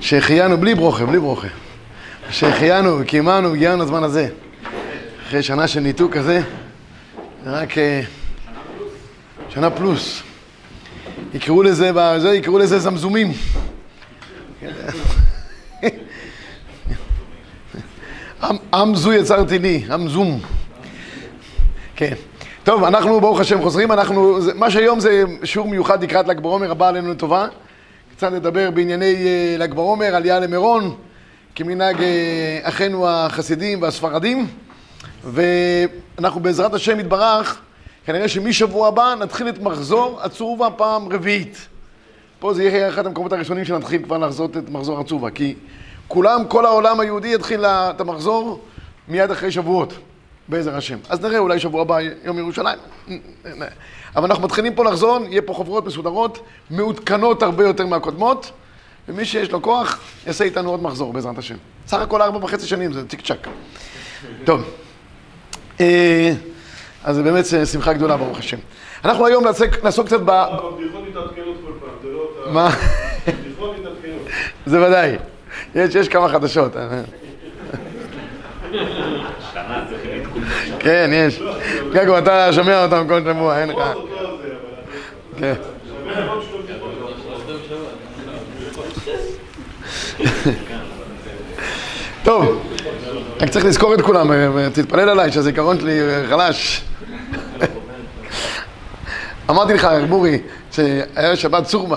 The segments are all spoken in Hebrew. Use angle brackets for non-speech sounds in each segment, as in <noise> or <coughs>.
שהחיינו, בלי ברוכה, בלי ברוכה. שהחיינו וקיימנו והגיענו לזמן הזה. אחרי שנה של ניתוק כזה, זה רק אה, שנה פלוס. יקראו לזה, בזה יקראו לזה זמזומים. <laughs> עם- זו יצרתי לי, עם זום. כן. טוב, אנחנו ברוך השם חוזרים, אנחנו, זה, מה שהיום זה שיעור מיוחד לקראת ל"ג בעומר הבא עלינו לטובה. קצת נדבר בענייני אה, ל"ג בעומר, עלייה למירון, כמנהג אה, אחינו החסידים והספרדים. ואנחנו בעזרת השם יתברך, כנראה שמשבוע הבא נתחיל את מחזור עצובה פעם רביעית. פה זה יהיה אחד המקומות הראשונים שנתחיל כבר לחזות את מחזור עצובה, כי כולם, כל העולם היהודי יתחיל את המחזור מיד אחרי שבועות, בעזר השם. אז נראה, אולי שבוע הבא יום ירושלים. אבל אנחנו מתחילים פה לחזור, יהיה פה חוברות מסודרות, מעודכנות הרבה יותר מהקודמות, ומי שיש לו כוח, יעשה איתנו עוד מחזור, בעזרת השם. סך הכל ארבע וחצי שנים, זה צ'יק צ'אק. טוב. אה, אז זה באמת שמחה גדולה, ברוך השם. אנחנו היום נעסוק קצת ב... הבדיחות מתעדכנות כל פעם, זה לא. מה? הבדיחות מתעדכנות. זה ודאי. יש, יש כמה חדשות. אה. כן, יש. גגו, אתה שומע אותם כל שבוע, אין לך. כן. טוב, רק צריך לזכור את כולם, ותתפלל עליי שהזיכרון שלי חלש. אמרתי לך, בורי, שהיה שבת צורמה,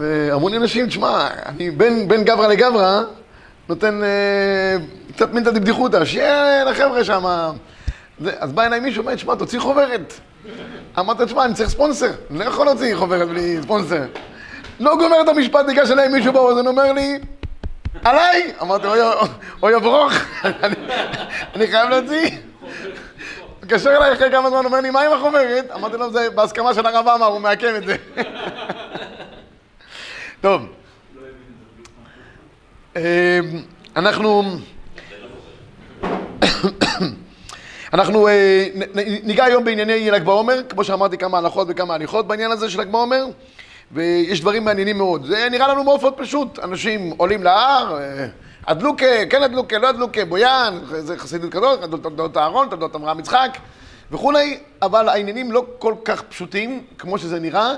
ואמרו לי אנשים, תשמע, אני בין, בין גברא לגברא, נותן אה, קצת מינתא דבדיחותא, שיהיה לחבר'ה שם. אז בא אליי מישהו, אומר, תשמע, תוציא חוברת. אמרתי, תשמע, אני צריך ספונסר, אני לא יכול להוציא חוברת בלי ספונסר. לא גומר את המשפט, ניגש אליי מישהו באוזן, אומר לי, עליי! אמרתי, אוי, אברוך, אני- חייב להוציא. התקשר אליי אחרי כמה זמן, אומר לי, מה עם החוברת? אמרתי לו, זה בהסכמה של הרב עמאר, הוא מעכב את זה. טוב. אמ, אנחנו... אנחנו אה, נ- ניגע היום בענייני ל"ג בעומר, כמו שאמרתי, כמה הלכות וכמה הליכות בעניין הזה של ל"ג בעומר, ויש דברים מעניינים מאוד. זה נראה לנו מאוד מאוד פשוט, אנשים עולים להר, אה, כן אדלוקה, לא אדלוקה, בויאן, זה חסידות כזאת, תולדות אהרון, תולדות אברהם יצחק וכולי, אבל העניינים לא כל כך פשוטים כמו שזה נראה,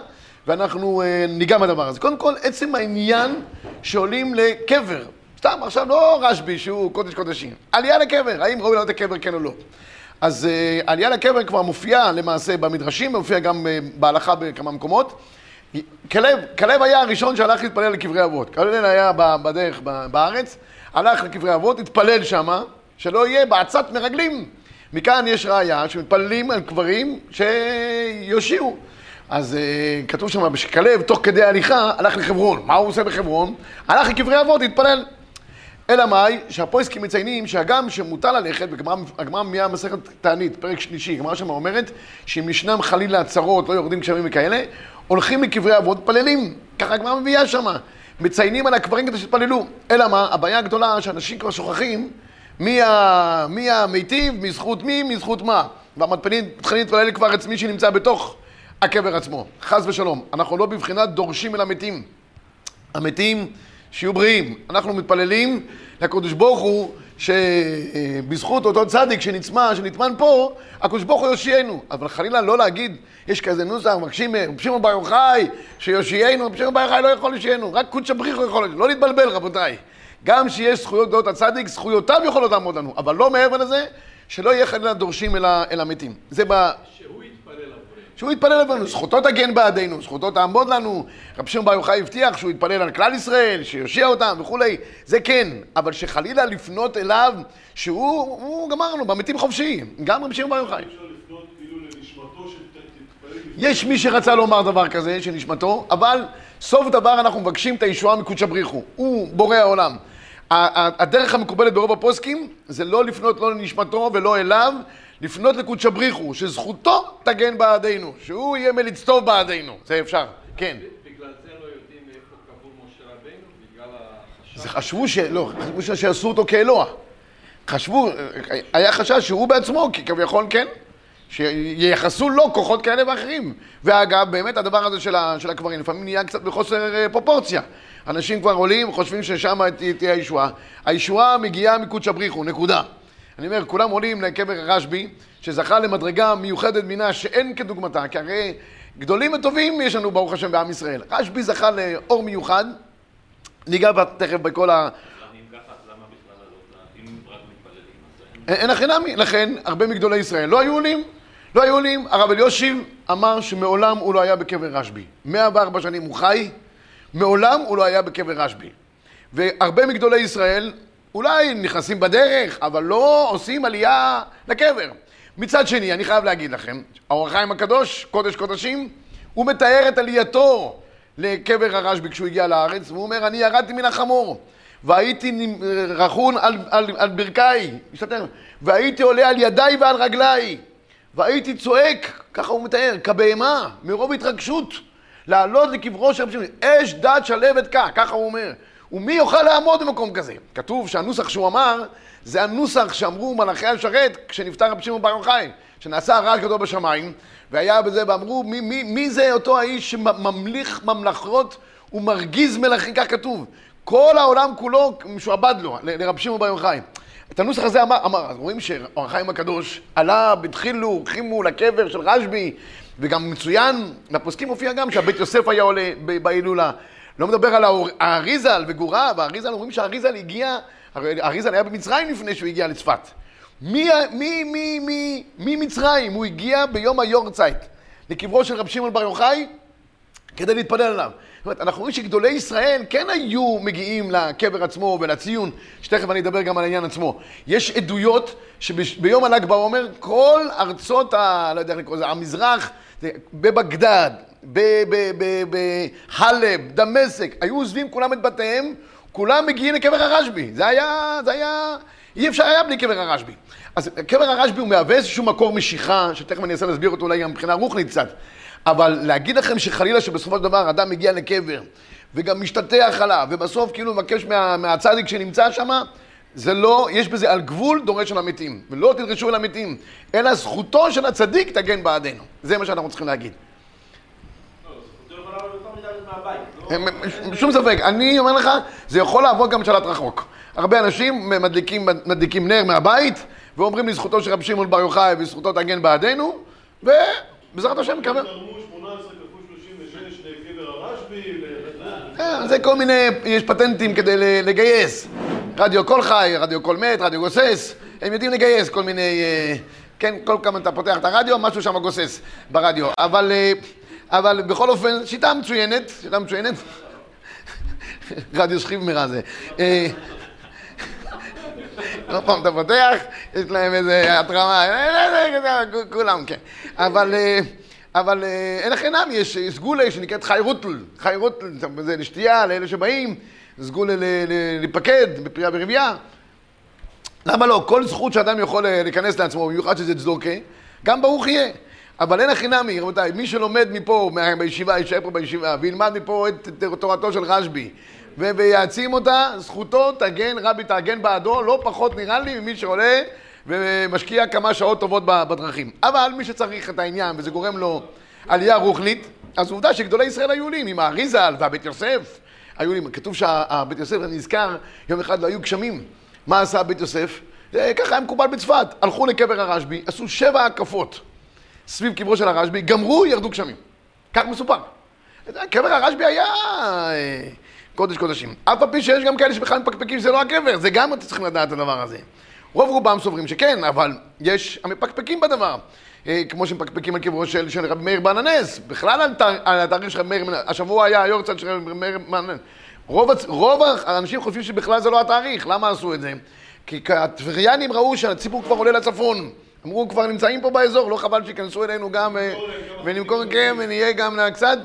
ואנחנו אה, ניגע בדבר הזה. קודם כל, עצם העניין שעולים לקבר, סתם, עכשיו לא רשב"י שהוא קודש קודשים, עלייה לקבר, האם ראוי לעלות לקבר כן או לא. אז אה, עלייה לקבר כבר מופיעה למעשה במדרשים, מופיעה גם אה, בהלכה בכמה מקומות. כלב, כלב היה הראשון שהלך להתפלל לקברי אבות. כלב היה בדרך בארץ, הלך לקברי אבות, התפלל שמה, שלא יהיה בעצת מרגלים. מכאן יש ראיה שמתפללים על קברים שיושיעו. אז uh, כתוב שם שכלב, תוך כדי הליכה, הלך לחברון. מה הוא עושה בחברון? הלך לקברי אבות, התפלל. אלא מאי, שהפויסקים מציינים שהגם שמותר ללכת, מביאה מסכת תענית, פרק שלישי, הגמרא שם אומרת שאם ישנם חלילה הצהרות, לא יורדים גשמים וכאלה, הולכים לקברי אבות, מתפללים. ככה הגמרא מביאה שמה. מציינים על הקברים כדי שיתפללו. אלא מה, הבעיה הגדולה שאנשים כבר שוכחים מי, ה... מי המיטיב, מזכות מי, מזכות מה. והמתפללים מתחילים להתפלל כבר אצל מי שנמצא בתוך הקבר עצמו. חס ושלום. אנחנו לא בבחינת דורשים אל המתים. המתים שיהיו בריאים. אנחנו מתפללים לקדוש ברוך הוא שבזכות אותו צדיק שנצמא, שנטמן פה, הקדוש ברוך הוא יושיענו. אבל חלילה לא להגיד, יש כזה נוסח, מבקשים רבי שמעון בר יוחאי שיושיענו, שמעון בר יוחאי לא יכול להושיענו, רק קודשא בריחו יכול. לא להתבלבל רבותיי. גם שיש זכויות גדולות הצדיק, זכויותיו יכולות לעמוד לנו, אבל לא מעבר לזה, שלא יהיה חלילה דורשים אל המתים. זה ב... שהוא יתפלל עלינו, זכותו תגן בעדינו, זכותו תעמוד לנו. רבי שמעון בר יוחאי הבטיח שהוא יתפלל על כלל ישראל, שיושיע אותם וכולי, זה כן, אבל שחלילה לפנות אליו, שהוא, הוא גמרנו, במתים חופשי, גם רבי שמעון בר יוחאי. כאילו יש מי שרצה לומר דבר כזה, שנשמתו, אבל סוף דבר אנחנו מבקשים את הישועה מקודשא בריחו. הוא בורא העולם. הדרך המקובלת ברוב הפוסקים זה לא לפנות לא לנשמתו ולא אליו, לפנות לקודשא בריחו, שזכותו תגן בעדינו, שהוא יהיה מליץ טוב בעדינו. זה אפשר, כן. בגלל זה לא יודעים איפה קבור משה רבנו? בגלל החשש? זה חשבו ש... לא, חשבו שעשו אותו כאלוה. חשבו, היה חשש שהוא בעצמו, כי כביכול כן, שייחסו לו כוחות כאלה ואחרים. ואגב, באמת הדבר הזה של, ה, של הקברים לפעמים נהיה קצת בחוסר אה, פרופורציה. אנשים כבר עולים, חושבים ששם תהיה הישועה. הישועה מגיעה מקודש הבריחו, נקודה. אני אומר, כולם עולים לקבר הרשב"י, שזכה למדרגה מיוחדת מינה שאין כדוגמתה, כי הרי גדולים וטובים יש לנו ברוך השם בעם ישראל. רשב"י זכה לאור מיוחד, ניגע תכף בכל ה... אז אין הכי נמי, לכן הרבה מגדולי ישראל לא היו עולים, לא היו עולים. הרב אליושיב אמר שמעולם הוא לא היה בקבר רשב"י. 104 שנים הוא חי, מעולם הוא לא היה בקבר רשב"י. והרבה מגדולי ישראל אולי נכנסים בדרך, אבל לא עושים עלייה לקבר. מצד שני, אני חייב להגיד לכם, האור החיים הקדוש, קודש קודשים, הוא מתאר את עלייתו לקבר הרשב"י כשהוא הגיע לארץ, והוא אומר, אני ירדתי מן החמור, והייתי רכון על, על, על ברכיי, משתתף, והייתי עולה על ידיי ועל רגליי, והייתי צועק, ככה הוא מתאר, כבהמה, מרוב התרגשות, לעלות לקברו של רבי שמעון, אש דת שלבת כך, ככה הוא אומר. ומי יוכל לעמוד במקום כזה? כתוב שהנוסח שהוא אמר, זה הנוסח שאמרו מלאכי השרת כשנפטר רבי שמעון בר יוחאי, שנעשה רעש גדול בשמיים, והיה בזה, ואמרו, מי, מי, מי זה אותו האיש שממליך ממלכות ומרגיז מלכים, כך כתוב. כל העולם כולו משועבד לו, לרבי שמעון בר יוחאי. את הנוסח הזה אמר, אמר, רואים שאור החיים הקדוש עלה בדחילו, חימו לקבר של רשב"י, וגם מצוין, לפוסקים מופיע גם שהבית יוסף היה עולה בהילולה. לא מדבר על האריזל וגוריו, האריזל, אומרים שהאריזל הגיע, האריזל היה במצרים לפני שהוא הגיע לצפת. מי, מי, מי, מי, מי מצרים? הוא הגיע ביום היורצייט לקברו של רב שמעון בר יוחאי כדי להתפלל עליו. זאת אומרת, אנחנו רואים שגדולי ישראל כן היו מגיעים לקבר עצמו ולציון, שתכף אני אדבר גם על העניין עצמו. יש עדויות שביום הל"ג בעומר, כל ארצות, ה, לא יודע איך לקרוא לזה, המזרח, בבגדד, בחלב, דמשק, היו עוזבים כולם את בתיהם, כולם מגיעים לקבר הרשב"י. זה היה, זה היה, אי אפשר היה בלי קבר הרשב"י. אז קבר הרשב"י הוא מהווה איזשהו מקור משיכה, שתכף אני אנסה להסביר אותו אולי גם מבחינה רוחנית קצת. אבל להגיד לכם שחלילה שבסופו של דבר אדם מגיע לקבר וגם משתטח עליו, ובסוף כאילו מבקש מה, מהצדיק שנמצא שם, זה לא, יש בזה על גבול דורש של המתים. ולא תדרשו אל המתים, אלא זכותו של הצדיק תגן בעדנו. זה מה שאנחנו צריכים להגיד. שום ספק, אני אומר לך, זה יכול לעבוד גם בשלט רחוק. הרבה אנשים מדליקים, מדליקים נר מהבית, ואומרים לזכותו של רבי שמעון בר יוחאי וזכותו תגן בעדנו, ובעזרת השם מקווה. אה, זה כל מיני, יש פטנטים כדי לגייס. רדיו קול חי, רדיו קול מת, רדיו גוסס, הם יודעים לגייס כל מיני, אה, כן, כל כמה אתה פותח את הרדיו, משהו שם גוסס ברדיו. אבל, אה, אבל בכל אופן, שיטה מצוינת, שיטה מצוינת. <laughs> רדיו שכיב מרע זה. עוד <laughs> פעם אתה פותח, יש להם איזה התרמה, כולם, כן. אבל... אבל אין לכם נמי, יש סגולה שנקראת חי רוטל, חי רוטל, זה לשתייה, לאלה שבאים, סגולה להיפקד בפרייה ורבייה. למה לא? כל זכות שאדם יכול להיכנס לעצמו, במיוחד שזה צדוקה, גם ברוך יהיה. אבל אין הכי נמי, רבותיי, מי שלומד מפה, בישיבה, יישאר פה בישיבה, וילמד מפה את תורתו של רשב"י, ויעצים אותה, זכותו תגן, רבי תגן בעדו, לא פחות נראה לי ממי שעולה ומשקיע כמה שעות טובות בדרכים. אבל מי שצריך את העניין וזה גורם לו עלייה רוחנית, אז עובדה שגדולי ישראל היו עולים, עם האריזל והבית יוסף, היו עולים. כתוב שהבית יוסף, נזכר, יום אחד לא היו גשמים. מה עשה בית יוסף? זה ככה היה מקובל בצפת. הלכו לקבר הרשב"י, עשו שבע הקפות סביב קברו של הרשב"י, גמרו, ירדו גשמים. כך מסופר. קבר הרשב"י היה אה, קודש קודשים. אף על פי שיש גם כאלה שבכלל מפקפקים שזה לא הקבר, זה גם אתם צריכים לדעת את הדבר הזה. רוב רובם סוברים שכן, אבל יש המפקפקים בדבר. אה, כמו שמפקפקים על קברו של, של רבי מאיר בעננס, בכלל על, תאר, על התאריך של רבי מאיר, השבוע היה היורצייט של רבי מאיר בעננס. רוב, רוב האנשים חושבים שבכלל זה לא התאריך, למה עשו את זה? כי הטבריאנים ראו שהציבור כבר עולה לצפון. אמרו, כבר נמצאים פה באזור, לא חבל שייכנסו אלינו גם אה, ונמכור כן ונהיה גם קצת.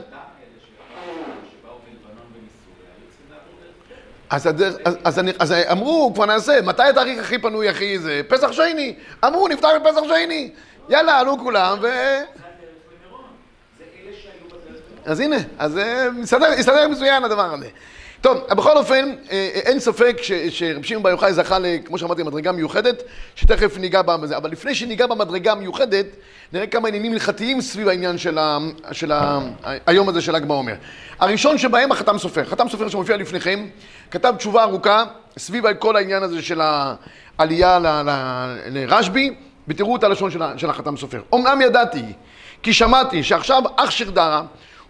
אז, אז, אז, אני, אז אמרו, כבר נעשה, מתי התאריך הכי פנוי, הכי זה? פסח שני. אמרו, נפתח בפסח שני. יאללה, עלו כולם, ו... אז הנה, אז מסתדר, מסתדר מצוין הדבר הזה. טוב, בכל אופן, אה, אין ספק שרב שמעון בר יוחאי זכה, כמו שאמרתי, למדרגה מיוחדת, שתכף ניגע בזה. אבל לפני שניגע במדרגה המיוחדת, נראה כמה עניינים הלכתיים סביב העניין של, ה, של ה, היום הזה של ל"ג בעומר. הראשון שבהם החתם סופר. חתם סופר שמופיע לפניכם, כתב תשובה ארוכה סביב כל העניין הזה של העלייה לרשב"י, ותראו את הלשון של של החתם סופר. אמנם ידעתי, כי שמעתי שעכשיו אח שרדרה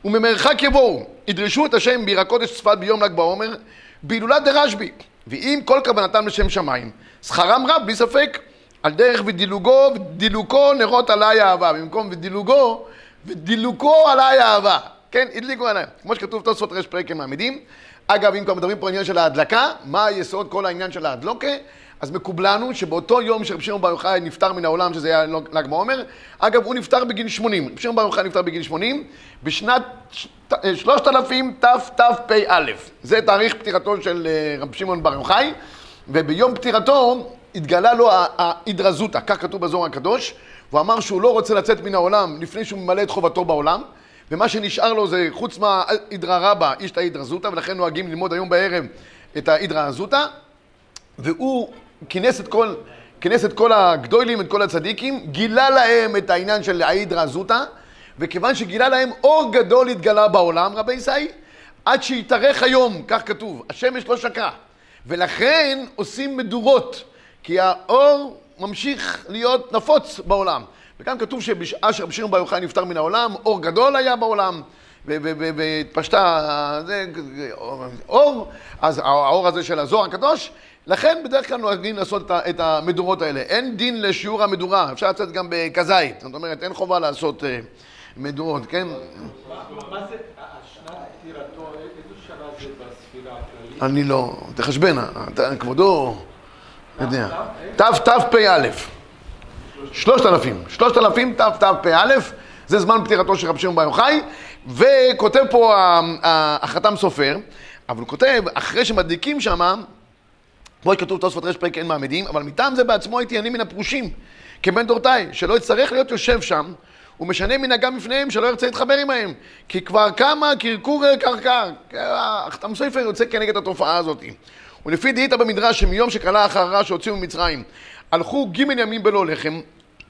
וממרחק יבואו, ידרשו את השם בעיר הקודש צפת ביום ל"ג בעומר, בהילולת דרשב"י, ואם כל כוונתם לשם שמיים, שכרם רב, בלי ספק, על דרך ודילוגו, ודילוקו נרות עליי אהבה, במקום ודילוגו, ודילוקו עליי אהבה. כן, הדליקו עליי. כמו שכתוב תוספות רש פרק הם מעמידים. אגב, אם כבר מדברים פה עניין של ההדלקה, מה היסוד כל העניין של ההדלוקה? אז מקובלנו שבאותו יום שרב שמעון בר יוחאי נפטר מן העולם, שזה היה ל"ג בעומר, אגב, הוא נפטר בגיל 80. רב שמעון בר יוחאי נפטר בגיל 80, בשנת ש- אה, 3000 תתפ"א. זה תאריך פטירתו של אה, רב שמעון בר יוחאי, וביום פטירתו התגלה לו ההידרזותא, כך כתוב בזוהר הקדוש, והוא אמר שהוא לא רוצה לצאת מן העולם לפני שהוא ממלא את חובתו בעולם, ומה שנשאר לו זה חוץ מהאידרא רבא, איש את ההידרזותא, ולכן נוהגים ללמוד היום בערב את ההידרזותא. והוא כינס את כל, כינס את כל הגדולים, את כל הצדיקים, גילה להם את העניין של ההידרא זוטא, וכיוון שגילה להם אור גדול התגלה בעולם, רבי ישי, עד שיתארך היום, כך כתוב, השמש לא שקעה. ולכן עושים מדורות, כי האור ממשיך להיות נפוץ בעולם. וכאן כתוב שבשעה שרבי שמעון בר יוחאי נפטר מן העולם, אור גדול היה בעולם, והתפשטה אור, אז האור הזה של הזוהר הקדוש, לכן בדרך כלל נוהגים לעשות את המדורות האלה. אין דין לשיעור המדורה, אפשר לצאת גם בכזית, זאת אומרת, אין חובה לעשות אה, מדורות, כן? מה זה, שנת פטירתו, איזה שנה זה בספירה הכללית? אני לא, תחשבן, כבודו יודע. תתפ"א, שלושת אלפים, שלושת אלפים תתפ"א, זה זמן פטירתו של רבי שמעון בר יוחאי, וכותב פה החתם סופר, אבל הוא כותב, אחרי שמדליקים שמה, כמו שכתוב תוספות רש פרק אין מעמדים, אבל מטעם זה בעצמו הייתי אני מן הפרושים, כבן דורתאי, שלא יצטרך להיות יושב שם, ומשנה מנהגם בפניהם, שלא ירצה להתחבר עמהם. כי כבר קמה קרקור קרקר. החתם סופר יוצא כנגד התופעה הזאת. ולפי דהית במדרש, שמיום שקלה אחר הרע שהוציאו ממצרים, הלכו ג' ימים בלא לחם,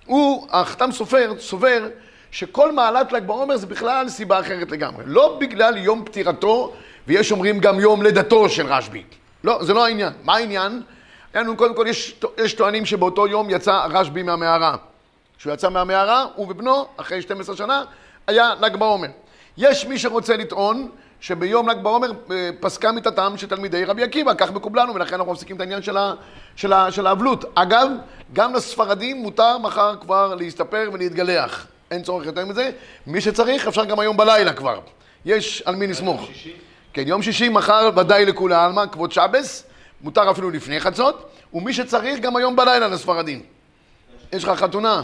הוא, החתם סופר, סובר שכל מעלת ל"ג בעומר זה בכלל סיבה אחרת לגמרי. לא בגלל יום פטירתו, ויש אומרים גם יום לידתו של רשב"י. לא, זה לא העניין. מה העניין? העניין קודם כל, יש, יש טוענים שבאותו יום יצא רשב"י מהמערה. כשהוא יצא מהמערה, הוא ובנו, אחרי 12 שנה, היה ל"ג בעומר. יש מי שרוצה לטעון שביום ל"ג בעומר אה, פסקה מיתתם של תלמידי רבי עקיבא, כך מקובלנו, ולכן אנחנו מפסיקים את העניין של האבלות. אגב, גם לספרדים מותר מחר כבר להסתפר ולהתגלח. אין צורך יותר מזה. מי שצריך, אפשר גם היום בלילה כבר. יש על מי לסמוך. כן, יום שישי, מחר ודאי לכולי עלמא, כבוד שבס, מותר אפילו לפני חצות, ומי שצריך גם היום בלילה לספרדים. יש לך חתונה,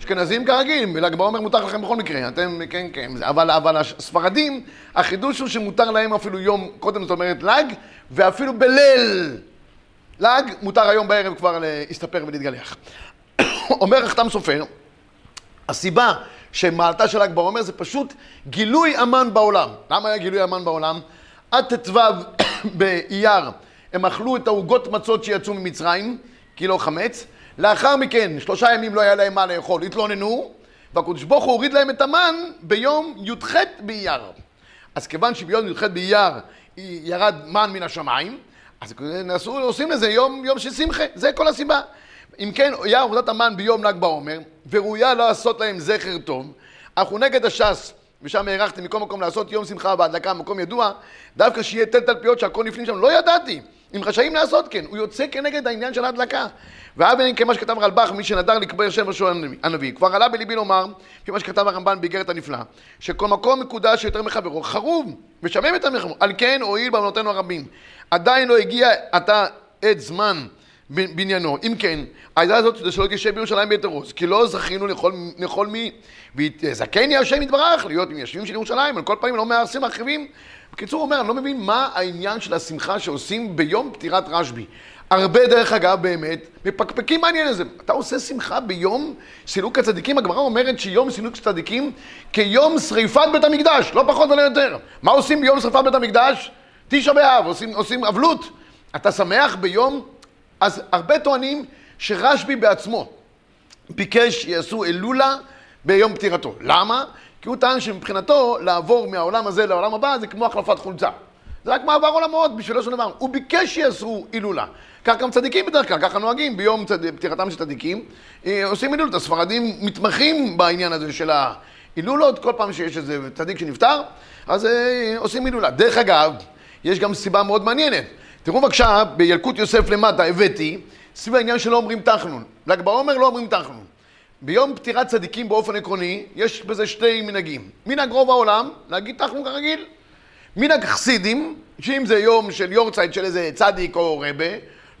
אשכנזים כרגיל, בל"ג בעומר מותר לכם בכל מקרה, אתם, כן, כן, אבל, אבל הספרדים, החידוש הוא שמותר להם אפילו יום קודם, זאת אומרת ל"ג, ואפילו בליל ל"ג, מותר היום בערב כבר להסתפר ולהתגלח. <coughs> אומר החתם סופר, הסיבה שמעלתה של ל"ג בעומר זה פשוט גילוי המן בעולם. למה היה גילוי המן בעולם? עד ט"ו <coughs> באייר הם אכלו את העוגות מצות שיצאו ממצרים, קילו חמץ. לאחר מכן, שלושה ימים לא היה להם מה לאכול, התלוננו, והקדוש ברוך הוא הוריד להם את המן ביום י"ח באייר. אז כיוון שביום י"ח באייר ירד מן מן השמיים, אז נעשו, עושים לזה יום, יום של שמחה, זה כל הסיבה. אם כן, היה עבודת המן ביום ל"ג בעומר, וראויה לעשות להם זכר טוב, אנחנו נגד הש"ס, ושם הערכתי מכל מקום לעשות יום שמחה בהדלקה, מקום ידוע, דווקא שיהיה תל תלפיות שהכל נפנים שם, לא ידעתי, אם רשאים לעשות כן, הוא יוצא כנגד העניין של ההדלקה. ואבי כמה שכתב רלב"ח, מי שנדר לקבר שם ראשו הנביא, כבר עלה בליבי לומר, לפי מה שכתב הרמב"ן באיגרת הנפלא, שכל מקום מקודש יותר מחברו, חרוב, משמם את המלחמו, על כן הואיל בעוונותינו הרבים. עדיין לא הגיע עתה עת זמן בניינו. אם כן, העדה הזאת זה שלא תשב בירושלים ביתר עוז, כי לא זכינו לכל, לכל מי, וזכני השם יתברך, להיות מיישבים של ירושלים, על כל פנים לא מהרסים מרחיבים. בקיצור, הוא אומר, אני לא מבין מה העניין של השמחה שעושים ביום פטירת רשב"י. הרבה, דרך אגב, באמת, מפקפקים מהעניין הזה. אתה עושה שמחה ביום סילוק הצדיקים? הגמרא אומרת שיום סילוק הצדיקים כיום שריפת בית המקדש, לא פחות ולא יותר. מה עושים ביום שריפת בית המקדש? תשעה באב, עושים, עושים אבלות. אתה שמח ביום? אז הרבה טוענים שרשב"י בעצמו ביקש שיעשו אלולה ביום פטירתו. למה? כי הוא טען שמבחינתו לעבור מהעולם הזה לעולם הבא זה כמו החלפת חולצה. זה רק מעבר עולמות, בשבילו שום דבר. הוא ביקש שיעשו הילולה. כך גם צדיקים בדרך כלל, ככה נוהגים ביום צד... פטירתם של צדיקים, אה, עושים הילולות. הספרדים מתמחים בעניין הזה של ההילולות, כל פעם שיש איזה צדיק שנפטר, אז אה, עושים הילולה. דרך אגב, יש גם סיבה מאוד מעניינת. תראו בבקשה, בילקוט יוסף למטה הבאתי, סביב העניין שלא אומרים תחנון. ל"ג בעומר לא אומרים תחנון. ביום פטירת צדיקים באופן עקרוני, יש בזה שתי מנהגים. מנהג רוב העולם, להגיד תחנון כרגיל. מנהג חסידים, שאם זה יום של יורצייט של איזה צדיק או רבה,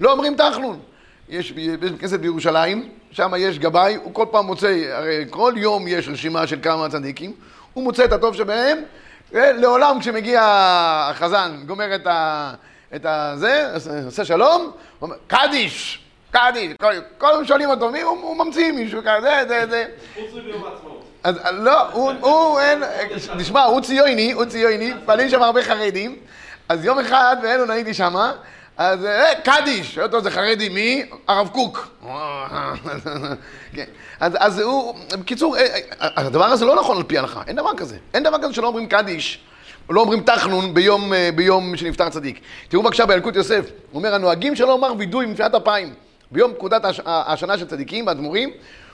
לא אומרים תחנון. יש בית כנסת בירושלים, שם יש גבאי, הוא כל פעם מוצא, הרי כל יום יש רשימה של כמה צדיקים, הוא מוצא את הטוב שבהם, ולעולם כשמגיע החזן, גומר את ה... את הזה, עושה שלום, הוא אומר, קדיש, קדיש, כל יום שואלים אותו, מי הוא, ממציא מישהו כזה, זה, זה. חוץ מביום העצמאות. אז לא, הוא, אין, תשמע, הוא ציוני, הוא ציוני, פעלים שם הרבה חרדים, אז יום אחד, ואלו הייתי שמה, אז אה, קדיש, שואל אותו, זה חרדי מי? הרב קוק. כן. אז, אז הוא, בקיצור, אה, אה, הדבר הזה לא נכון על פי ההלכה, אין דבר כזה. אין דבר כזה שלא אומרים קדיש, לא אומרים תחנון ביום, אה, ביום שנפטר צדיק. תראו בבקשה בילקוט יוסף, הוא אומר, הנוהגים שלא לומר וידוי מנפילת אפיים ביום פקודת הש- השנה של צדיקים והאדמו"רים,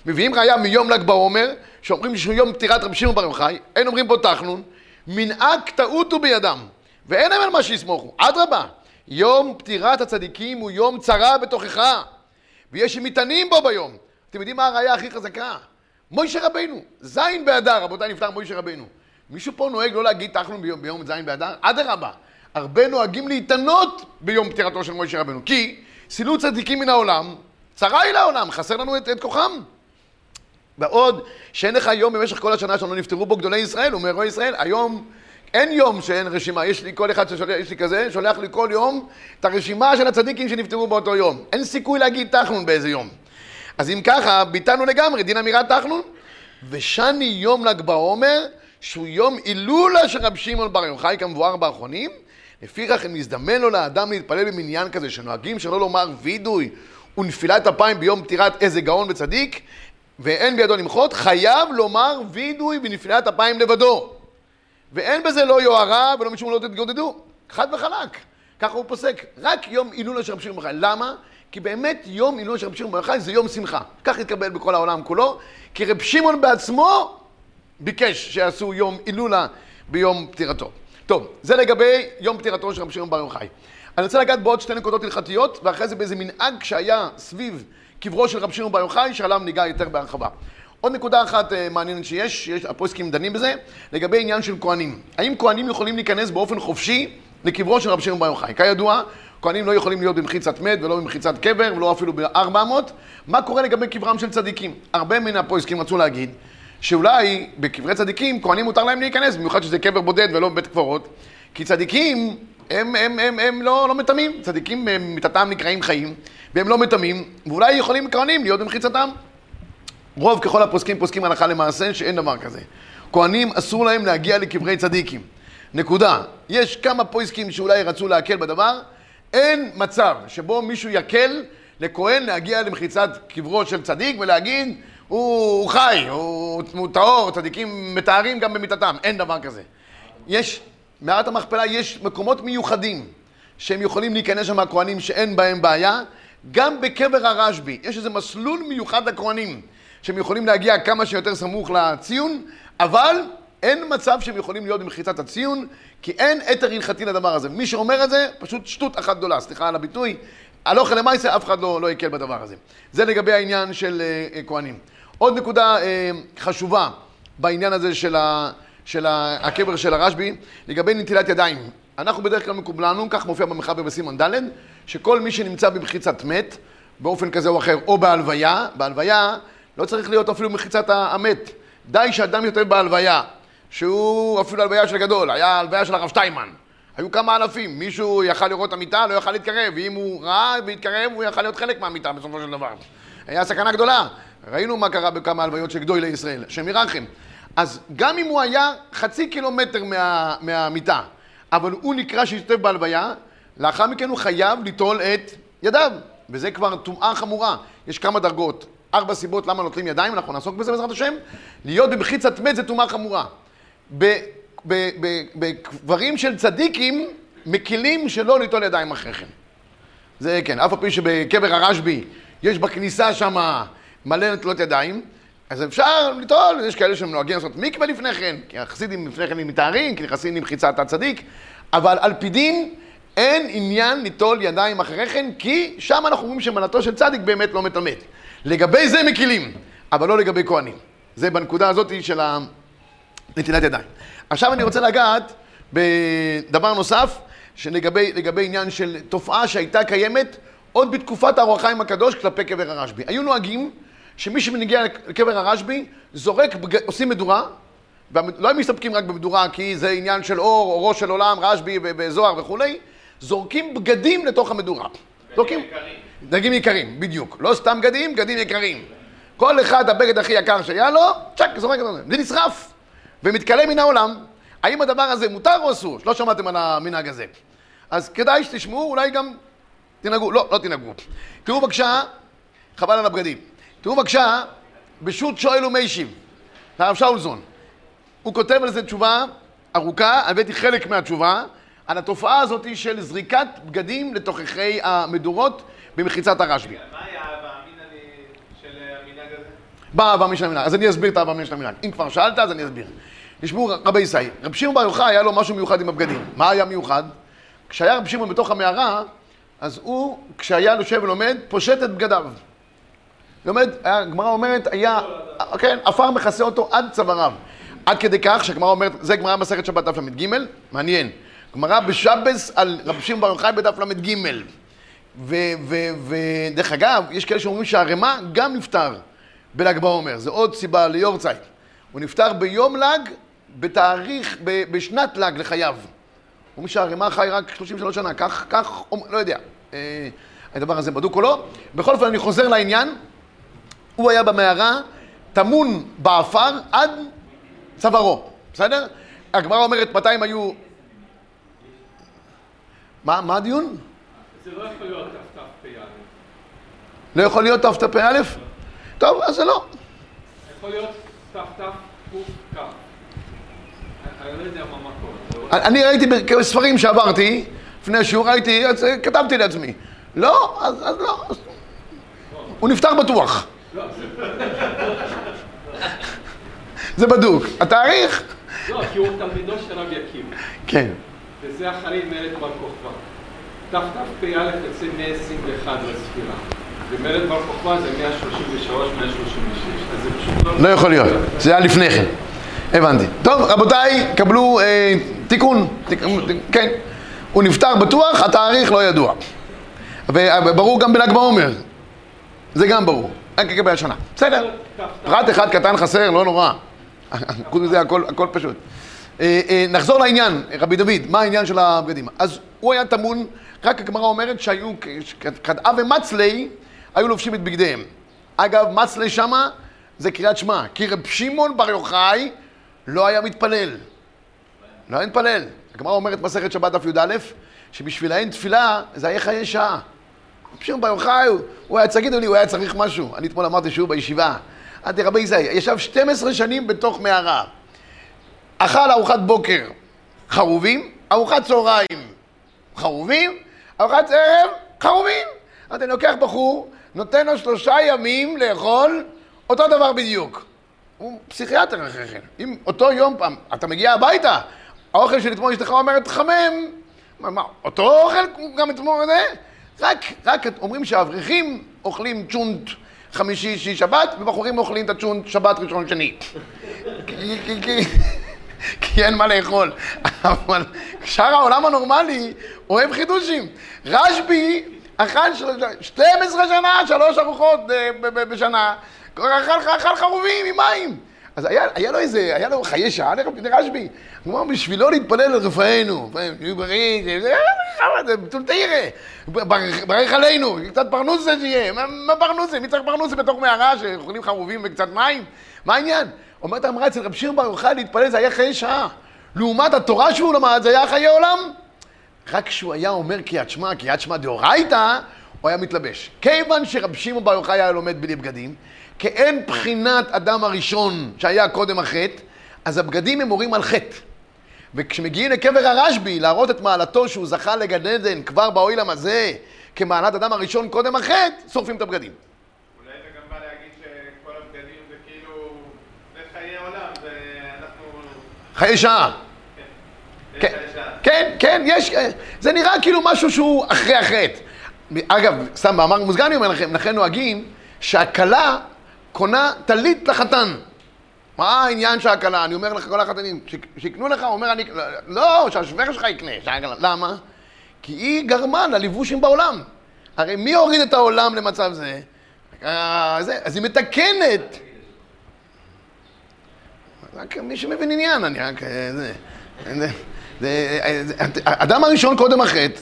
מביאים ראיה מיום ל"ג בעומר, שאומרים שהוא יום פטירת רבי שמעון בר יוחאי, אין אומרים בו תחנון, מנהג טעות הוא בידם, ואין להם על מה שיסמוכו. אדרבה, יום פטירת הצדיקים הוא יום צרה בתוכך, ויש שמטענים בו ביום. אתם יודעים מה הראיה הכי חזקה? מוישה רבנו, ז' באדר, רבותיי, נפטר מוישה רבנו. מישהו פה נוהג לא להגיד תחנון ביום, ביום ז' באדר? אדרבה, הרבה נוהגים להתענות ביום פטירתו של מוישה רבנו, כי סילו צדיקים מן העולם, צרה היא לעולם, חסר לנו את, את כוחם. בעוד שאין לך יום במשך כל השנה שלנו נפטרו בו גדולי ישראל, אומר רואי ישראל, היום אין יום שאין רשימה, יש לי כל אחד ששולח, יש לי כזה, שולח לי כל יום את הרשימה של הצדיקים שנפטרו באותו יום. אין סיכוי להגיד תחנון באיזה יום. אז אם ככה, ביטלנו לגמרי, דין אמירת תחנון. ושני יום ל"ג בעומר, שהוא יום הילולה של רב שמעון בר יוחאי כמבואר באחרונים, לפיכך אם מזדמן לו לאדם להתפלל במניין כזה, שנוהגים שלא לומר וידוי ונפילת אפיים ביום פטירת איזה גאון וצדיק, ואין בידו למחות, חייב לומר וידוי ונפילת אפיים לבדו. ואין בזה לא יוהרה ולא משום לא תתגודדו. חד וחלק. ככה הוא פוסק. רק יום הילולה של רבי שמעון בר. למה? כי באמת יום הילולה של רבי שמעון בר זה יום שמחה. כך התקבל בכל העולם כולו, כי רבי שמעון בעצמו ביקש שיעשו יום הילולה ביום פטירתו. טוב, זה לגבי יום פטירתו של רבי שמעון בר יוחאי. אני רוצה לגעת בעוד שתי נקודות הלכתיות, ואחרי זה באיזה מנהג שהיה סביב קברו של רבי שמעון בר יוחאי, שעליו ניגע יותר בהרחבה. עוד נקודה אחת אה, מעניינת שיש, שיש הפוסקים דנים בזה, לגבי עניין של כהנים. האם כהנים יכולים להיכנס באופן חופשי לקברו של רבי שמעון בר יוחאי? כידוע, כהנים לא יכולים להיות במחיצת מת ולא במחיצת קבר ולא אפילו ב-400. מה קורה לגבי קברם של צדיקים? הרבה מן הפוסקים רצו להגיד שאולי בקברי צדיקים, כהנים מותר להם להיכנס, במיוחד שזה קבר בודד ולא בית קברות, כי צדיקים הם, הם, הם, הם לא, לא מטמאים, צדיקים מיתתם נקראים חיים, והם לא מטמאים, ואולי יכולים כהנים להיות במחיצתם. רוב ככל הפוסקים פוסקים הלכה למעשה שאין דבר כזה. כהנים אסור להם להגיע לקברי צדיקים. נקודה. יש כמה פוסקים שאולי רצו להקל בדבר, אין מצב שבו מישהו יקל לכהן להגיע למחיצת קברו של צדיק ולהגיד הוא, הוא חי, הוא, הוא טהור, צדיקים מתארים גם במיתתם, אין דבר כזה. יש, מערת המכפלה יש מקומות מיוחדים שהם יכולים להיכנס שם הכהנים שאין בהם בעיה, גם בקבר הרשב"י, יש איזה מסלול מיוחד לכהנים שהם יכולים להגיע כמה שיותר סמוך לציון, אבל אין מצב שהם יכולים להיות במחיצת הציון, כי אין היתר הלכתי לדבר הזה. מי שאומר את זה, פשוט שטות אחת גדולה, סליחה על הביטוי. הלוך למעשה, אף אחד לא, לא יקל בדבר הזה. זה לגבי העניין של uh, uh, כהנים. עוד נקודה uh, חשובה בעניין הזה של, ה, של ה, הקבר של הרשב"י, לגבי נטילת ידיים. אנחנו בדרך כלל מקובלנו, כך מופיע במחבר בסימן ד', שכל מי שנמצא במחיצת מת, באופן כזה או אחר, או בהלוויה, בהלוויה לא צריך להיות אפילו מחיצת המת. די שאדם יוטל בהלוויה, שהוא אפילו הלוויה של גדול, היה הלוויה של הרב שטיינמן. היו כמה אלפים, מישהו יכל לראות את המיטה, לא יכל להתקרב, ואם הוא ראה והתקרב, הוא יכל להיות חלק מהמיטה בסופו של דבר. היה סכנה גדולה. ראינו מה קרה בכמה הלוויות של גדולי ישראל, השם ירחם. אז גם אם הוא היה חצי קילומטר מה, מהמיטה, אבל הוא נקרא שהשתתף בהלוויה, לאחר מכן הוא חייב ליטול את ידיו, וזה כבר טומאה חמורה. יש כמה דרגות, ארבע סיבות למה נוטלים ידיים, אנחנו נעסוק בזה בעזרת השם. להיות במחיצת מת זה טומאה חמורה. בקברים של צדיקים מקילים שלא ליטול ידיים אחרי כן. זה כן, אף על פי שבקבר הרשב"י יש בכניסה שם מלא נטולות ידיים, אז אפשר ליטול, יש כאלה שנוהגים לעשות מקווה לפני כן, כי החסידים לפני כן הם מתארים, כי נכנסים עם חיצת הצדיק, אבל על פי דין אין עניין ליטול ידיים אחרי כן, כי שם אנחנו אומרים שמנתו של צדיק באמת לא מטמאת. לגבי זה מקילים, אבל לא לגבי כהנים. זה בנקודה הזאת של נטילת ידיים. עכשיו אני רוצה לגעת בדבר נוסף, שלגבי לגבי עניין של תופעה שהייתה קיימת עוד בתקופת האור הקדוש כלפי קבר הרשב"י. היו נוהגים שמי שמגיע לקבר הרשב"י זורק, בג... עושים מדורה, ולא הם מסתפקים רק במדורה כי זה עניין של אור, אורו של עולם, רשב"י וזוהר וכולי, זורקים בגדים לתוך המדורה. זורקים... בגדים יקרים, בדיוק. לא סתם בגדים, בגדים יקרים. כל אחד הבגד הכי יקר שהיה לו, צ'ק, זורק זה. זה נשרף ומתכלה מן העולם. האם הדבר הזה מותר או אסור? לא שמעתם על המנהג הזה. אז כדאי שתשמעו, אולי גם תנהגו. לא, לא תנהגו. תראו בבקשה, חבל על הבגדים. תראו בבקשה, בשו"ת שואל ומיישיב, הרב שאולזון. הוא כותב על זה תשובה ארוכה, הבאתי חלק מהתשובה, על התופעה הזאת של זריקת בגדים לתוככי המדורות במחיצת הרשב"י. מה היה המין של המנהג הזה? בא אברהם של המנהג. אז אני אסביר את אברהם של המנהג. אם כבר שאלת, אז אני אסביר. תשמעו, רבי ישי, רב שמעון בר יוחאי היה לו משהו מיוחד עם הבגדים. מה היה מיוחד? כשהיה רב שמעון בתוך המערה, אז הוא, כשהיה יושב ולומד, פושט את בגדיו. לומד, הגמרא אומרת, היה, כן, עפר מכסה אותו עד צוואריו. עד כדי כך שהגמרא אומרת, זה גמרא מסכת שבת דף ל"ג, מעניין. גמרא בשבס על רב שמעון בר יוחאי בדף ל"ג. ודרך אגב, יש כאלה שאומרים שהערימה גם נפטר בל"ג בעומר, זה עוד סיבה ליורצייט. הוא נפטר ביום ל"ג, בתאריך, ב- בשנת ל"ג לחייו. אומרים שהערימה חי רק 33 שנה, כך, כך, לא יודע. אה, הדבר הזה בדוק או לא. בכל אופן, אני חוזר לעניין. הוא היה במערה, טמון בעפר עד צווארו, בסדר? הגמרא אומרת מתי הם היו... מה, מה הדיון? זה לא יכול להיות תת"פ"א. לא יכול להיות תתפ"א? טוב, אז זה לא. יכול להיות תת"ק"כ. אני לא יודע מה מקור. אני ראיתי בספרים שעברתי, לפני השיעור ראיתי, אז אה, כתבתי לעצמי. לא, אז, לא. הוא נפטר בטוח. זה- <laughs> זה בדוק. התאריך? לא, כי הוא תלמידו של רבי עקיבא. כן. וזה אחרי מרד בר כוכבא. תת"פ"א יוצא 121 לספירה. ומרד בר כוכבא זה 133, 136. אז זה פשוט לא... לא יכול להיות. זה היה לפני כן. הבנתי. טוב, רבותיי, קבלו אה, תיקון. תיק, כן. הוא נפטר בטוח, התאריך לא ידוע. וברור גם בל"ג בעומר. זה גם ברור. רק לגבי השנה. בסדר. פרט אחד קטן חסר, לא נורא. חוץ מזה הכל, פשוט. אה, אה, נחזור לעניין, רבי דוד, מה העניין של הבגדים? אז הוא היה טמון, רק הגמרא אומרת שהיו, קדעה ומצלי, היו לובשים את בגדיהם. אגב, מצלי שמה זה קריאת שמע, כי רב שמעון בר יוחאי לא היה מתפלל. לא היה מתפלל. הגמרא אומרת מסכת שבת דף י"א, שבשבילהם תפילה זה היה חיי שעה. שמעון בר יוחאי, הוא- היה, תגידו לי, הוא היה צריך משהו. אני אתמול אמרתי שהוא בישיבה. אמרתי, רבי ישי, ישב 12 שנים בתוך מערה. אכל ארוחת בוקר חרובים, ארוחת צהריים חרובים, ארוחת ערב חרובים. אמרתי, אני לוקח בחור, נותן לו שלושה ימים לאכול אותו דבר בדיוק. הוא פסיכיאטר אחרי כן. אם אותו יום פעם, אתה מגיע הביתה, האוכל של אתמול אשתך אומרת חמם, מה, מה, אותו אוכל גם אתמול זה? רק, רק אומרים שהאברכים אוכלים צ'ונט חמישי, שישי, שבת, ובחורים אוכלים את הצ'ונט שבת, ראשון, שני. כי- כי- כי- כי אין מה לאכול. אבל שאר העולם הנורמלי אוהב חידושים. רשב"י אכל של- 12 שנה, שלוש ארוחות אה, בשנה, אכל, אכל חרובים עם מים. אז היה, היה לו איזה, היה לו חיי שעה לרשב"י. הוא אמר, בשבילו להתפלל על רפאנו, תהיו בריא, זה- זה בתול ברך עלינו, קצת פרנוסה שיהיה, מה- מה פרנוסה? מי צריך פרנוסה בתוך מערה שאוכלים חרובים וקצת מים? מה העניין? אומרת המרה אצל רב שיר בר יוחאי להתפלל זה היה חיי שעה. לעומת התורה שהוא למד, זה היה חיי עולם. רק כשהוא היה אומר קריאת שמע, קריאת שמע דאורייתא, הוא היה מתלבש. כיוון שרב שמעון בר יוחאי היה לומד בלי בגדים, כאין בחינת אדם הראשון שהיה קודם החטא, אז הבגדים הם מורים על חטא. וכשמגיעים לקבר הרשב"י להראות את מעלתו שהוא זכה לגן עדן כבר באוילם הזה כמעלת אדם הראשון קודם החטא, שורפים את הבגדים. אולי זה גם בא להגיד שכל הבגדים זה כאילו, זה חיי עולם. חיי שעה. כן, שעה. כן, כן, יש, זה נראה כאילו משהו שהוא אחרי החטא. אגב, סתם מאמר מוסגר אני אומר לכם, לכן נוהגים שהכלה קונה טלית לחתן. מה העניין של הכלה? אני אומר לך, כל החתנים, שיקנו לך, הוא אומר, אני... לא, שהשוור שלך יקנה. שהכלה- למה? כי היא גרמה ללבושים בעולם. הרי מי הוריד את העולם למצב זה? אה, זה אז היא מתקנת. רק מי שמבין עניין, אני רק... אה, זה, זה, זה, זה, האדם הראשון קודם החטא,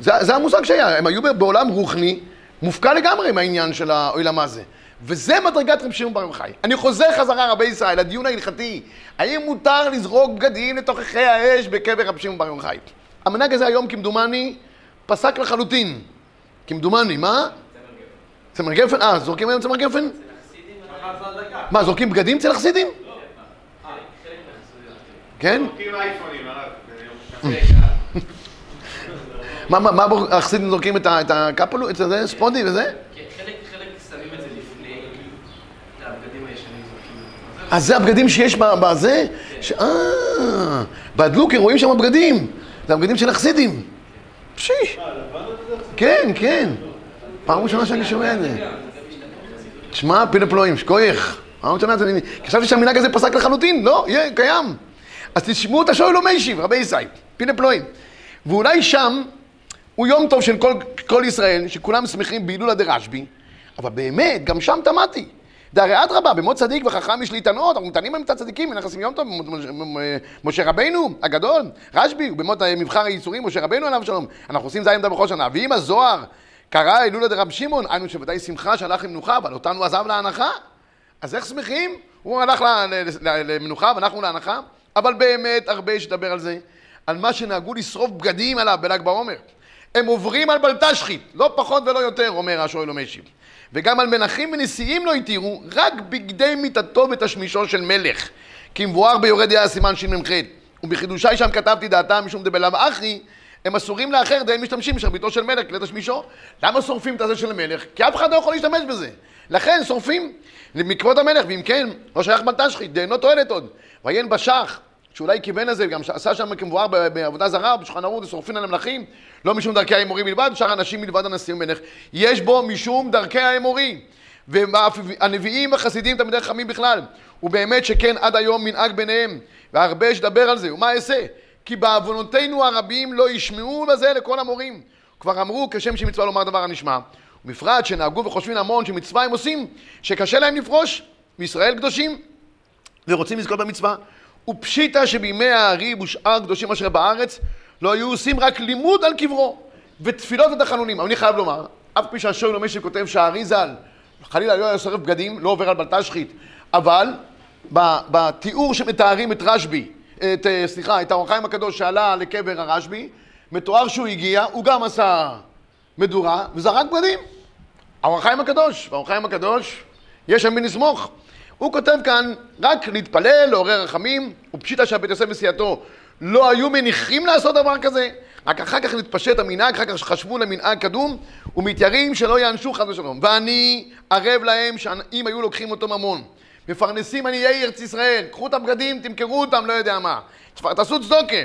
זה, זה המושג שהיה, הם היו בעולם רוחני, מופקע לגמרי מהעניין של העולם הזה. וזה מדרגת רב שמעון בר יוחאי. אני חוזר חזרה, רבי ישראל, לדיון ההלכתי. האם מותר לזרוק בגדים לתוככי האש בקבר רב שמעון בר יוחאי? המנהג הזה היום, כמדומני, פסק לחלוטין. כמדומני, מה? צמר גפן? אה, זורקים היום צמר גפן? מה, זורקים בגדים אצל החסידים? כן? זורקים אייפונים, הרב. <laughs> מה, מה, מה החסידים זורקים את הקפלו, את זה, ספונדי וזה? כן, חלק, חלק שמים את זה לפני, את הבגדים הישנים זורקים. אז זה הבגדים שיש בזה? ש- אה, בהדלוקר רואים שם בגדים. זה הבגדים של החסידים. פשי. כן, כן. פעם ראשונה שאני שומע את זה. תשמע, פילה פלואים, שכוייך. פעם ראשונה שאני... חשבתי שהמנהג הזה פסק לחלוטין. לא, יהיה, קיים. אז תשמעו את השואל ומיישיב, רבי ישי, פילה פלואים. ואולי שם הוא יום טוב של כל, כל ישראל, שכולם שמחים בהילולה דרשב"י, אבל באמת, גם שם תמדתי. דהרי אדרבה, במות צדיק וחכם יש להתענות, אנחנו מתענים בהם את הצדיקים, נכנסים יום טוב, במות משה- רבנו הגדול, רשב"י, ובמות מבחר הייסורים, משה רבנו עליו שלום. אנחנו עושים זין דם בכל שנה. ואם הזוהר קרא אלולה דרב שמעון, היינו שוודאי שמחה שהלך למנוחה, אבל אותנו עזב להנחה. אז איך שמחים? הוא הלך למנוחה ואנחנו להנחה, אבל באמת הרבה יש לדבר על זה, על מה שנהגו לשרוף בגדים עליו בל"ג בעומר. הם עוברים על בלטשחית, לא פחות ולא יותר, אומר השואל ומשיב. וגם על מנחים ונשיאים לא התירו, רק בגדי מיתתו ותשמישו של מלך. כי מבואר ביורד דעה סימן שמ"ח. ובחידושי שם כתבתי דעתם משום דבלאו אחי, הם אסורים לאחר דהן משתמשים בשרביטו של מלך, כלי תשמישו. למה שורפים את הזה של המלך? כי אף אחד לא יכול להשתמש בזה. לכן שורפים מכבוד המלך, ואם כן, לא שייך בלטשחית, דהנו תועלת עוד. ויין בשח, שאולי כיוון לזה, גם עשה שם כמבואר בעבודה זרה, בשולחן ערוך, שורפים על המלכים, לא משום דרכי האמורי בלבד, שאר אנשים מלבד הנשיא ומלך. יש בו משום דרכי האמורי. והנביאים והחסידים תלמידי חכמים בכלל. ובאמת שכן עד היום מנהג ביניהם, והרבה יש לדבר על זה. ומה אעשה? כי בעוונותינו הרבים לא ישמעו בזה לכל המורים. כבר אמרו כשם שמצווה לומר דבר הנשמע. ובפרט שנהגו וחושבים המון שמצווה הם עושים, שקשה להם לפרוש, וישראל קדושים, ורוצים לזכות במצווה. ופשיטא שבימי הארי ושאר קדושים אשר בארץ לא היו עושים רק לימוד על קברו ותפילות ותחנונים. אבל אני חייב לומר, אף פי שהשואל אומר שכותב שהארי ז"ל חלילה לא היה שורף בגדים, לא עובר על בלטשחית, אבל ב- בתיאור שמתארים את רשב"י, את, אה, סליחה, את האור החיים הקדוש שעלה לקבר הרשב"י, מתואר שהוא הגיע, הוא גם עשה מדורה וזרק בגדים. האור החיים הקדוש, והאור החיים הקדוש, יש על מי לסמוך. הוא כותב כאן, רק להתפלל, לעורר רחמים, ופשיטא שהבית יוסף וסיעתו לא היו מניחים לעשות דבר כזה, רק אחר כך נתפשט המנהג, אחר כך חשבו למנהג קדום, ומתיירים שלא יענשו חס ושלום. ואני ערב להם שאם היו לוקחים אותו ממון, מפרנסים עניי ארץ ישראל, קחו את הבגדים, תמכרו אותם, לא יודע מה. תעשו צדוקה.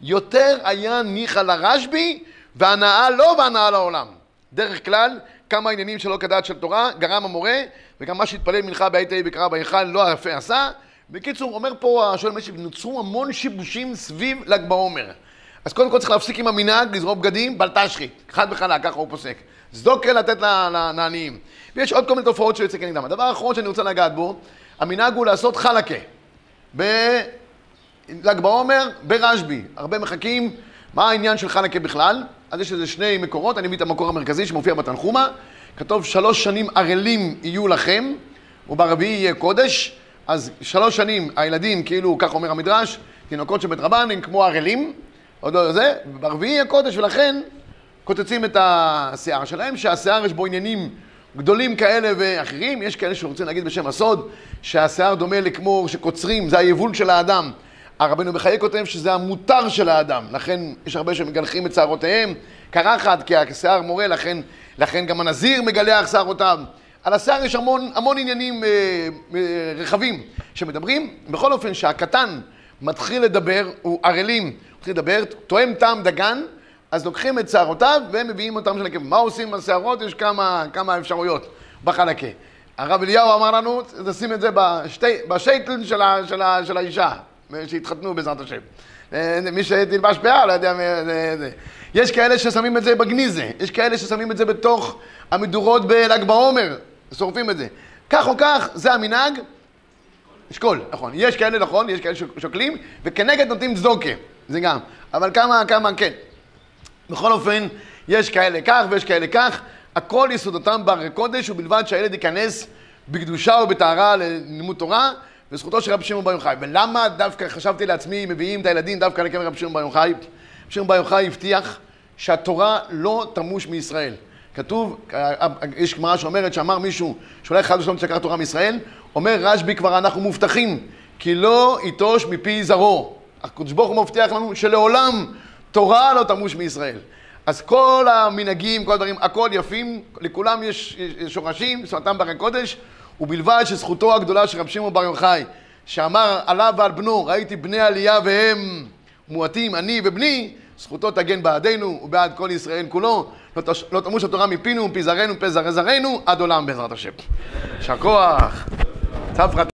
יותר היה ניחא לרשב"י, והנאה לו והנאה לעולם. דרך כלל, כמה עניינים שלא כדעת של תורה, גרם המורה, וגם מה שהתפלל מנחה בעת ההיא וקרא בהיכל לא יפה עשה. בקיצור, אומר פה השואל משיב, נוצרו המון שיבושים סביב ל"ג בעומר. אז קודם כל צריך להפסיק עם המנהג, לזרוק בגדים, בלטשחית. חד וחלק, ככה הוא פוסק. צדוקה לתת לעניים. ויש עוד כל מיני תופעות שיוצא כנגדם. הדבר האחרון שאני רוצה לגעת בו, המנהג הוא לעשות חלקה. בל"ג בעומר, ברשב"י. הרבה מחכים, מה העניין של חלקה בכלל? אז יש איזה שני מקורות, אני מביא את המקור המרכזי שמופיע בתנחומה. כתוב שלוש שנים ערלים יהיו לכם, וברביעי יהיה קודש. אז שלוש שנים הילדים, כאילו, כך אומר המדרש, תינוקות של בית רבן הם כמו ערלים, עוד לא זה, ברביעי הקודש, ולכן קוצצים את השיער שלהם, שהשיער יש בו עניינים גדולים כאלה ואחרים, יש כאלה שרוצים להגיד בשם הסוד, שהשיער דומה לכמו שקוצרים, זה היבול של האדם. הרבנו בחיי כותב שזה המותר של האדם, לכן יש הרבה שמגלחים את שערותיהם קרחת, כי השיער מורה, לכן, לכן גם הנזיר מגלח שערותיו. על השיער יש המון, המון עניינים אה, אה, רחבים שמדברים. בכל אופן, שהקטן מתחיל לדבר, הוא ערלים, מתחיל לדבר, תואם טעם דגן, אז לוקחים את שערותיו ומביאים אותם של הכיוון. מה עושים עם השערות? יש כמה, כמה אפשרויות בחלקה. הרב אליהו אמר לנו, תשים את זה בשתי, בשייטל של, של, של האישה, שהתחתנו בעזרת השם. אה, מי שתלבש פאה, לא יודע, זה. יש כאלה ששמים את זה בגניזה, יש כאלה ששמים את זה בתוך המדורות בל"ג בעומר, שורפים את זה. כך או כך, זה המנהג. אשכול, נכון. יש כאלה, נכון, יש כאלה ששוקלים, וכנגד נותנים צדוקה, זה גם. אבל כמה, כמה, כן. בכל אופן, יש כאלה כך ויש כאלה כך. הכל יסודותם בהר קודש, ובלבד שהילד ייכנס בקדושה ובטהרה ללימוד תורה, וזכותו של רבי שמעון בר יוחאי. ולמה דווקא חשבתי לעצמי, מביאים את הילדים דווקא לקבר רבי שמעון בר יוחאי? רבי שמעון בר יוחאי הבטיח שהתורה לא תמוש מישראל. כתוב, יש גמרא שאומרת שאמר מישהו שאולי חד ושלום תשכח תורה מישראל, אומר רשב"י כבר אנחנו מובטחים כי לא יטוש מפי זרעו. הקדוש ברוך הוא מבטיח לנו שלעולם תורה לא תמוש מישראל. אז כל המנהגים, כל הדברים, הכל יפים, לכולם יש שורשים, שפתם ברי קודש, ובלבד שזכותו הגדולה של רב שמעון בר יוחאי, שאמר עליו ועל בנו, ראיתי בני עלייה והם מועטים, אני ובני, זכותו תגן בעדנו ובעד כל ישראל כולו, לא. לא תמוש התורה מפינו ומפי זרענו ומפי זרענו עד עולם בעזרת השם. יישר כוח. צו